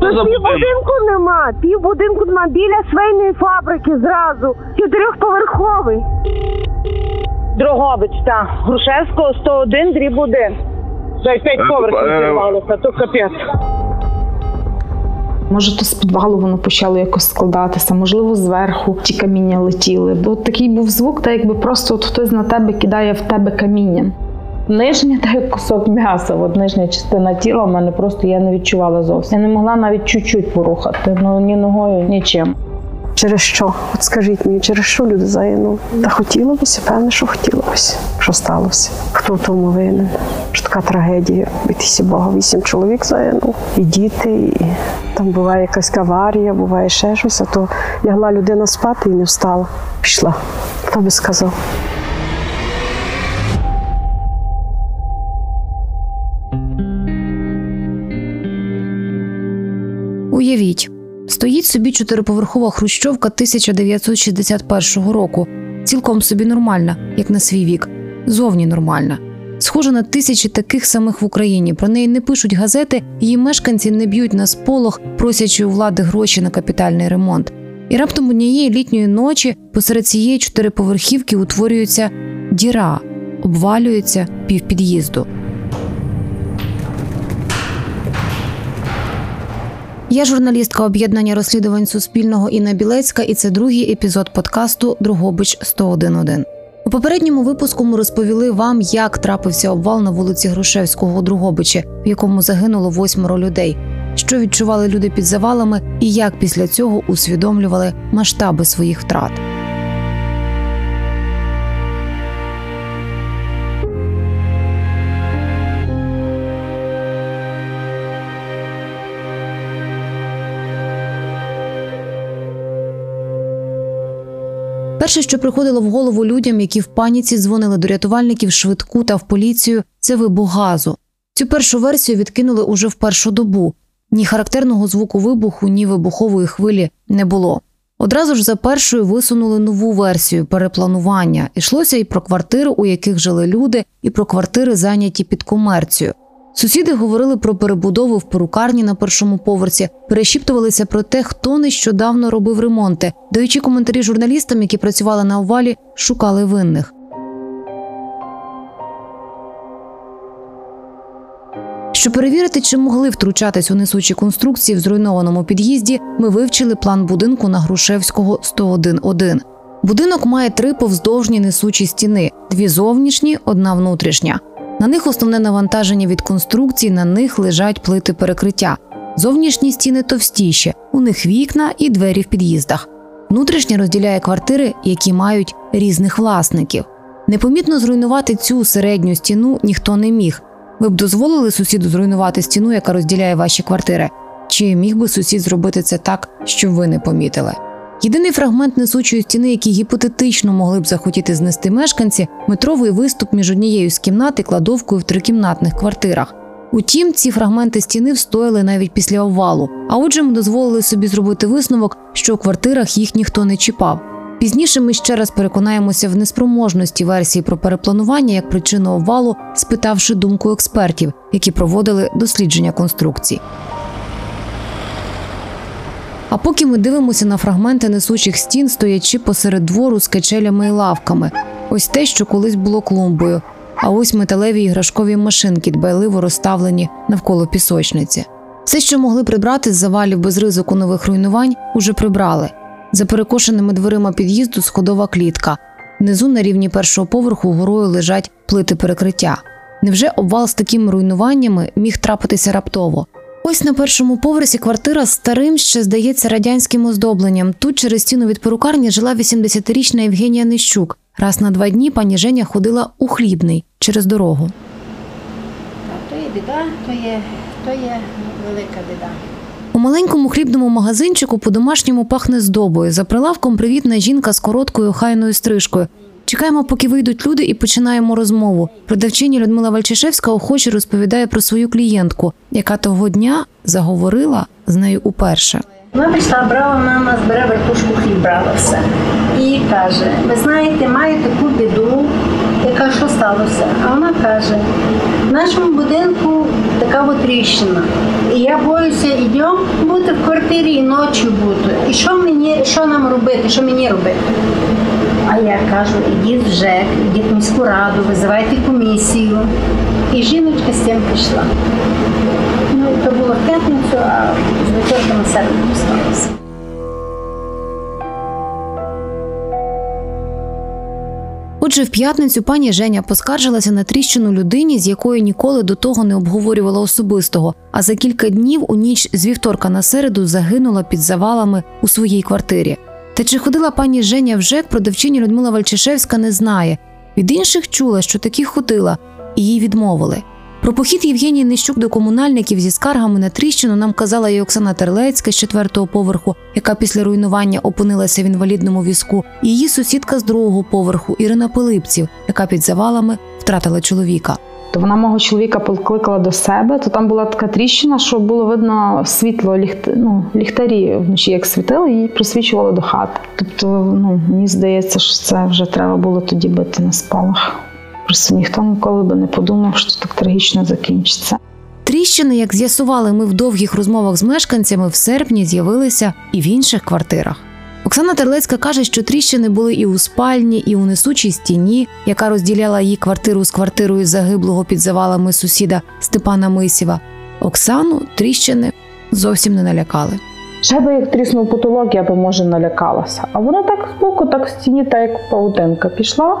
за Пів будинку нема, пів будинку нема біля свейної фабрики зразу. Чотирьохповерховий. Дрогобич, так. Грушевського 101, дріб 1. Дай п'ять Е, поверхів е, зірвалося, то капець. Може, то з підвалу воно почало якось складатися, можливо, зверху ті каміння летіли. Бо такий був звук, так якби просто от хтось на тебе кидає в тебе камінням. Нижня та як кусок м'яса, от нижня частина тіла в мене просто я не відчувала зовсім. Я не могла навіть чуть-чуть порухати, ну ні ногою, нічим. Через що? От скажіть мені, через що люди загинули? Та хотілося, певне, що хотілося. Що сталося? Хто в тому винен? Що така трагедія? Бійтеся Бога, вісім чоловік загинуло. І діти, і там буває якась аварія, буває ще щось, а то лягла людина спати і не встала. Пішла. Хто би сказав? Уявіть, стоїть собі чотириповерхова хрущовка 1961 року, цілком собі нормальна, як на свій вік, зовні нормальна. Схожа на тисячі таких самих в Україні. Про неї не пишуть газети, її мешканці не б'ють на сполох, просячи у влади гроші на капітальний ремонт. І раптом однієї літньої ночі посеред цієї чотириповерхівки утворюється діра, обвалюється півпід'їзду. Я журналістка об'єднання розслідувань Суспільного Інна Білецька, і це другий епізод подкасту Другобич 101.1. У попередньому випуску ми розповіли вам, як трапився обвал на вулиці Грушевського у Другобичі, в якому загинуло восьмеро людей, що відчували люди під завалами, і як після цього усвідомлювали масштаби своїх втрат. Перше, що приходило в голову людям, які в паніці дзвонили до рятувальників швидку та в поліцію, це вибух газу. Цю першу версію відкинули уже в першу добу. Ні характерного звуку вибуху, ні вибухової хвилі не було. Одразу ж за першою висунули нову версію перепланування. Ішлося і про квартири, у яких жили люди, і про квартири, зайняті під комерцію. Сусіди говорили про перебудову в перукарні на першому поверсі, перешіптувалися про те, хто нещодавно робив ремонти, даючи коментарі журналістам, які працювали на овалі, шукали винних. Щоб перевірити, чи могли втручатись у несучі конструкції в зруйнованому під'їзді, ми вивчили план будинку на Грушевського 101-1. Будинок має три повздовжні несучі стіни: дві зовнішні, одна внутрішня. На них основне навантаження від конструкцій, на них лежать плити перекриття. Зовнішні стіни товстіші, у них вікна і двері в під'їздах. Внутрішня розділяє квартири, які мають різних власників. Непомітно зруйнувати цю середню стіну ніхто не міг. Ви б дозволили сусіду зруйнувати стіну, яка розділяє ваші квартири? Чи міг би сусід зробити це так, щоб ви не помітили? Єдиний фрагмент несучої стіни, який гіпотетично могли б захотіти знести мешканці, метровий виступ між однією з кімнат і кладовкою в трикімнатних квартирах. Утім, ці фрагменти стіни встояли навіть після обвалу. А отже, ми дозволили собі зробити висновок, що у квартирах їх ніхто не чіпав. Пізніше ми ще раз переконаємося в неспроможності версії про перепланування як причину обвалу, спитавши думку експертів, які проводили дослідження конструкцій. А поки ми дивимося на фрагменти несучих стін, стоячи посеред двору з качелями і лавками. Ось те, що колись було клумбою. А ось металеві іграшкові машинки, дбайливо розставлені навколо пісочниці. Все, що могли прибрати з завалів без ризику нових руйнувань, уже прибрали. За перекошеними дверима під'їзду сходова клітка. Внизу на рівні першого поверху горою лежать плити перекриття. Невже обвал з такими руйнуваннями міг трапитися раптово? Ось на першому поверсі квартира з старим, ще здається, радянським оздобленням. Тут через стіну від перукарні жила 80-річна Євгенія Нищук. Раз на два дні пані Женя ходила у хлібний через дорогу. То є біда, то є, то є велика біда. У маленькому хлібному магазинчику по-домашньому пахне здобою. За прилавком привітна жінка з короткою хайною стрижкою. Чекаємо, поки вийдуть люди, і починаємо розмову. Продавчиня Людмила Вальчишевська охоче розповідає про свою клієнтку, яка того дня заговорила з нею уперше. Вона прийшла, брала вона нас бере вертушку хліб, брала все. І каже: ви знаєте, маю таку біду. Я кажу, що сталося? А вона каже: в нашому будинку така от тріщина. І я боюся, йдемо бути в квартирі і ночі бути. І що мені, що нам робити? Що мені робити? А я кажу, ідіть в ЖЕК, ідіть в міську раду, визивайте комісію. І жіночка з цим пішла. Ну, то було в п'ятницю, а з вечірка на сталося. Отже, в п'ятницю пані Женя поскаржилася на тріщину людині, з якою ніколи до того не обговорювала особистого. А за кілька днів у ніч з вівторка на середу загинула під завалами у своїй квартирі. Та чи ходила пані Женя в ЖЕК, продавчиня Людмила Вальчишевська не знає. Від інших чула, що таки ходила, і їй відмовили. Про похід Євгенії Нищук до комунальників зі скаргами на тріщину нам казала і Оксана Терлецька з четвертого поверху, яка після руйнування опинилася в інвалідному візку, і її сусідка з другого поверху Ірина Пилипців, яка під завалами втратила чоловіка. То вона мого чоловіка покликала до себе, то там була така тріщина, що було видно світло ліхт... ну, ліхтарі вночі, як світили, і просвічувало до хати. Тобто, ну мені здається, що це вже треба було тоді бити на спалах. Просто ніхто ніколи би не подумав, що так трагічно закінчиться. Тріщини, як з'ясували ми в довгих розмовах з мешканцями, в серпні з'явилися і в інших квартирах. Оксана Терлецька каже, що тріщини були і у спальні, і у несучій стіні, яка розділяла її квартиру з квартирою загиблого під завалами сусіда Степана Мисєва. Оксану тріщини зовсім не налякали. Ще би як тріснув потолок, я би може налякалася. А воно так збоку, так в стіні, так як паутинка пішла.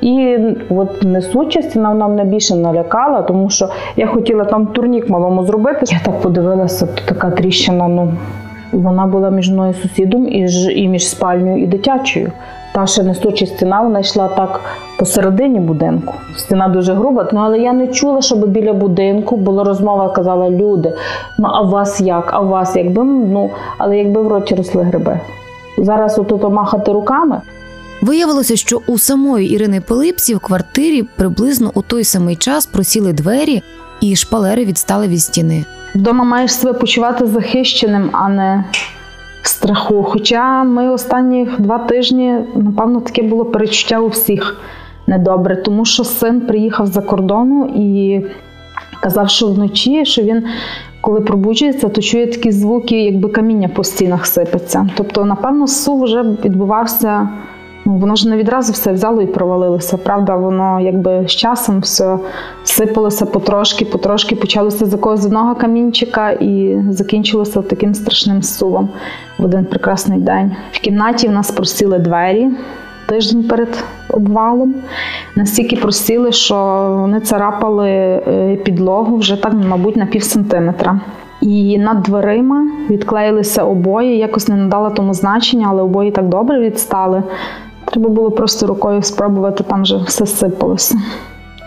І от несуча стіна вона мене більше налякала, тому що я хотіла там турнік малому зробити. Я так подивилася, то така тріщина. Ну вона була між мною сусідом і, і між спальнею і дитячою. Та ще несуча стіна, вона йшла так посередині будинку. Стіна дуже груба, ну але я не чула, щоб біля будинку була розмова, казала люди. Ну а вас як? А вас якби ну, але якби в роті росли гриби. Зараз отут махати руками. Виявилося, що у самої Ірини Пилипсі в квартирі приблизно у той самий час просіли двері і шпалери відстали від стіни. Вдома маєш себе почувати захищеним, а не в страху. Хоча ми останні два тижні, напевно, таке було перечуття у всіх недобре, тому що син приїхав за кордону і казав, що вночі, що він. Коли пробуджується, то чує такі звуки, якби каміння по стінах сипеться. Тобто, напевно, сув вже відбувався. Ну, воно ж не відразу все взяло і провалилося. Правда, воно якби з часом все сипалося потрошки, потрошки почалося з якогось одного камінчика і закінчилося таким страшним сувом в один прекрасний день. В кімнаті в нас просіли двері тиждень перед обвалом. Настільки просіли, що вони царапали е, підлогу вже так, мабуть, на пів сантиметра. І над дверима відклеїлися обої, якось не надала тому значення, але обої так добре відстали. Треба було просто рукою спробувати, там вже все сипалося.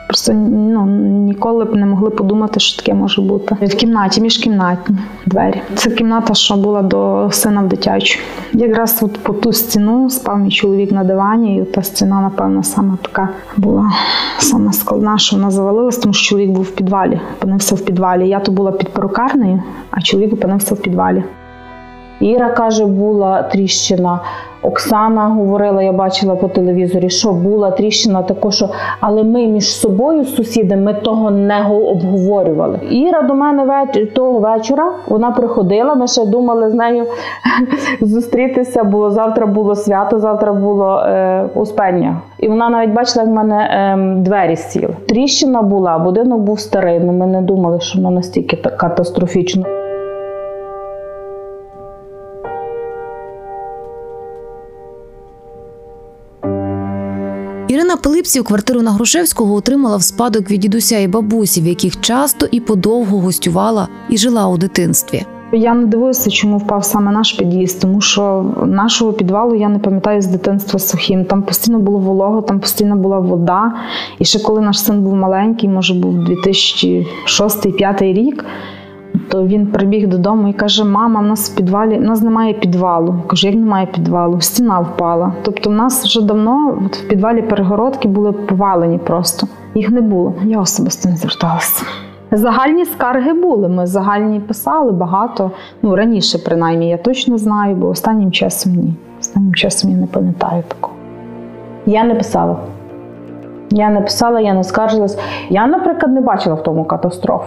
Просто ну, ніколи б не могли подумати, що таке може бути. В кімнаті, міжкімнатні двері. Це кімната, що була до сина в дитячу. Якраз от по ту стіну спав мій чоловік на дивані, і та стіна, напевно, саме така була саме складна, що вона завалилась, тому що чоловік був в підвалі, опинився в підвалі. Я то була під перукарнею, а чоловік опинився в підвалі. Іра каже, була тріщина. Оксана говорила, я бачила по телевізорі, що була тріщина, також, що але ми між собою, з сусідами, ми того не го- обговорювали. Іра до мене веч... того вечора вона приходила. Ми ще думали з нею зустрітися, бо завтра було свято, завтра було е, успення. І вона навіть бачила, як в мене е, двері сіли. Тріщина була, будинок був старий. Ну ми не думали, що воно настільки катастрофічно. Ірина Пилипсів квартиру на Грушевського отримала в спадок від дідуся і бабусі, в яких часто і подовго гостювала і жила у дитинстві. Я не дивуюся, чому впав саме наш під'їзд, тому що нашого підвалу я не пам'ятаю з дитинства сухим. Там постійно було волого, там постійно була вода. І ще коли наш син був маленький, може був 2006-2005 рік, то він прибіг додому і каже: Мама, в нас в підвалі, в нас немає підвалу. Я кажу, як немає підвалу? Стіна впала. Тобто, в нас вже давно от в підвалі перегородки були повалені просто. Їх не було. Я особисто не зверталася. Загальні скарги були. Ми загальні писали багато. Ну раніше, принаймні, я точно знаю, бо останнім часом ні. Останнім часом я не пам'ятаю такого. Я не писала. Я не писала, я не скаржилась. Я, наприклад, не бачила в тому катастроф.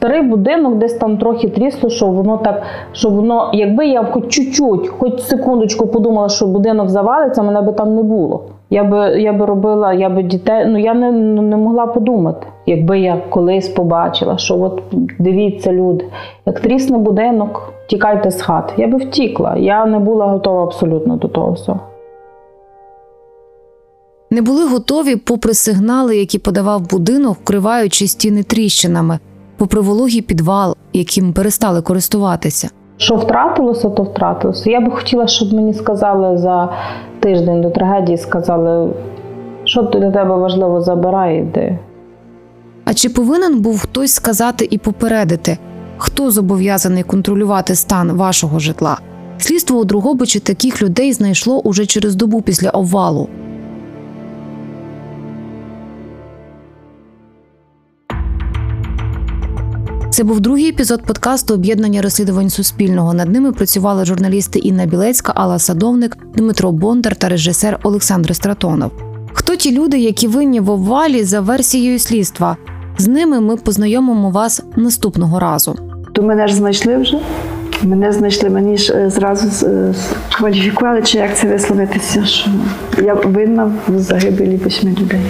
Старий будинок десь там трохи трісло, що воно так, що воно, якби я хоч чуть-чуть, хоч секундочку подумала, що будинок завалиться, мене би там не було. Я би, я би робила, я би дітей, ну я не, не могла подумати, якби я колись побачила, що от дивіться, люди, як трісне будинок, тікайте з хати. Я би втікла. Я не була готова абсолютно до того всього. Не були готові, попри сигнали, які подавав будинок, вкриваючи стіни тріщинами, попри вологий підвал, яким перестали користуватися. Що втратилося, то втратилося. Я би хотіла, щоб мені сказали за тиждень до трагедії, сказали, що для тебе важливо, забирай і йди. А чи повинен був хтось сказати і попередити, хто зобов'язаний контролювати стан вашого житла? Слідство у Другобичі таких людей знайшло уже через добу після обвалу. Це був другий епізод подкасту Об'єднання розслідувань Суспільного. Над ними працювали журналісти Інна Білецька, Алла Садовник, Дмитро Бондар та режисер Олександр Стратонов. Хто ті люди, які винні в обвалі за версією слідства? З ними ми познайомимо вас наступного разу. То мене ж знайшли вже. Мене знайшли, мені ж е, зразу е, кваліфікували, чи як це висловитися, що я винна в загибелі восьми людей.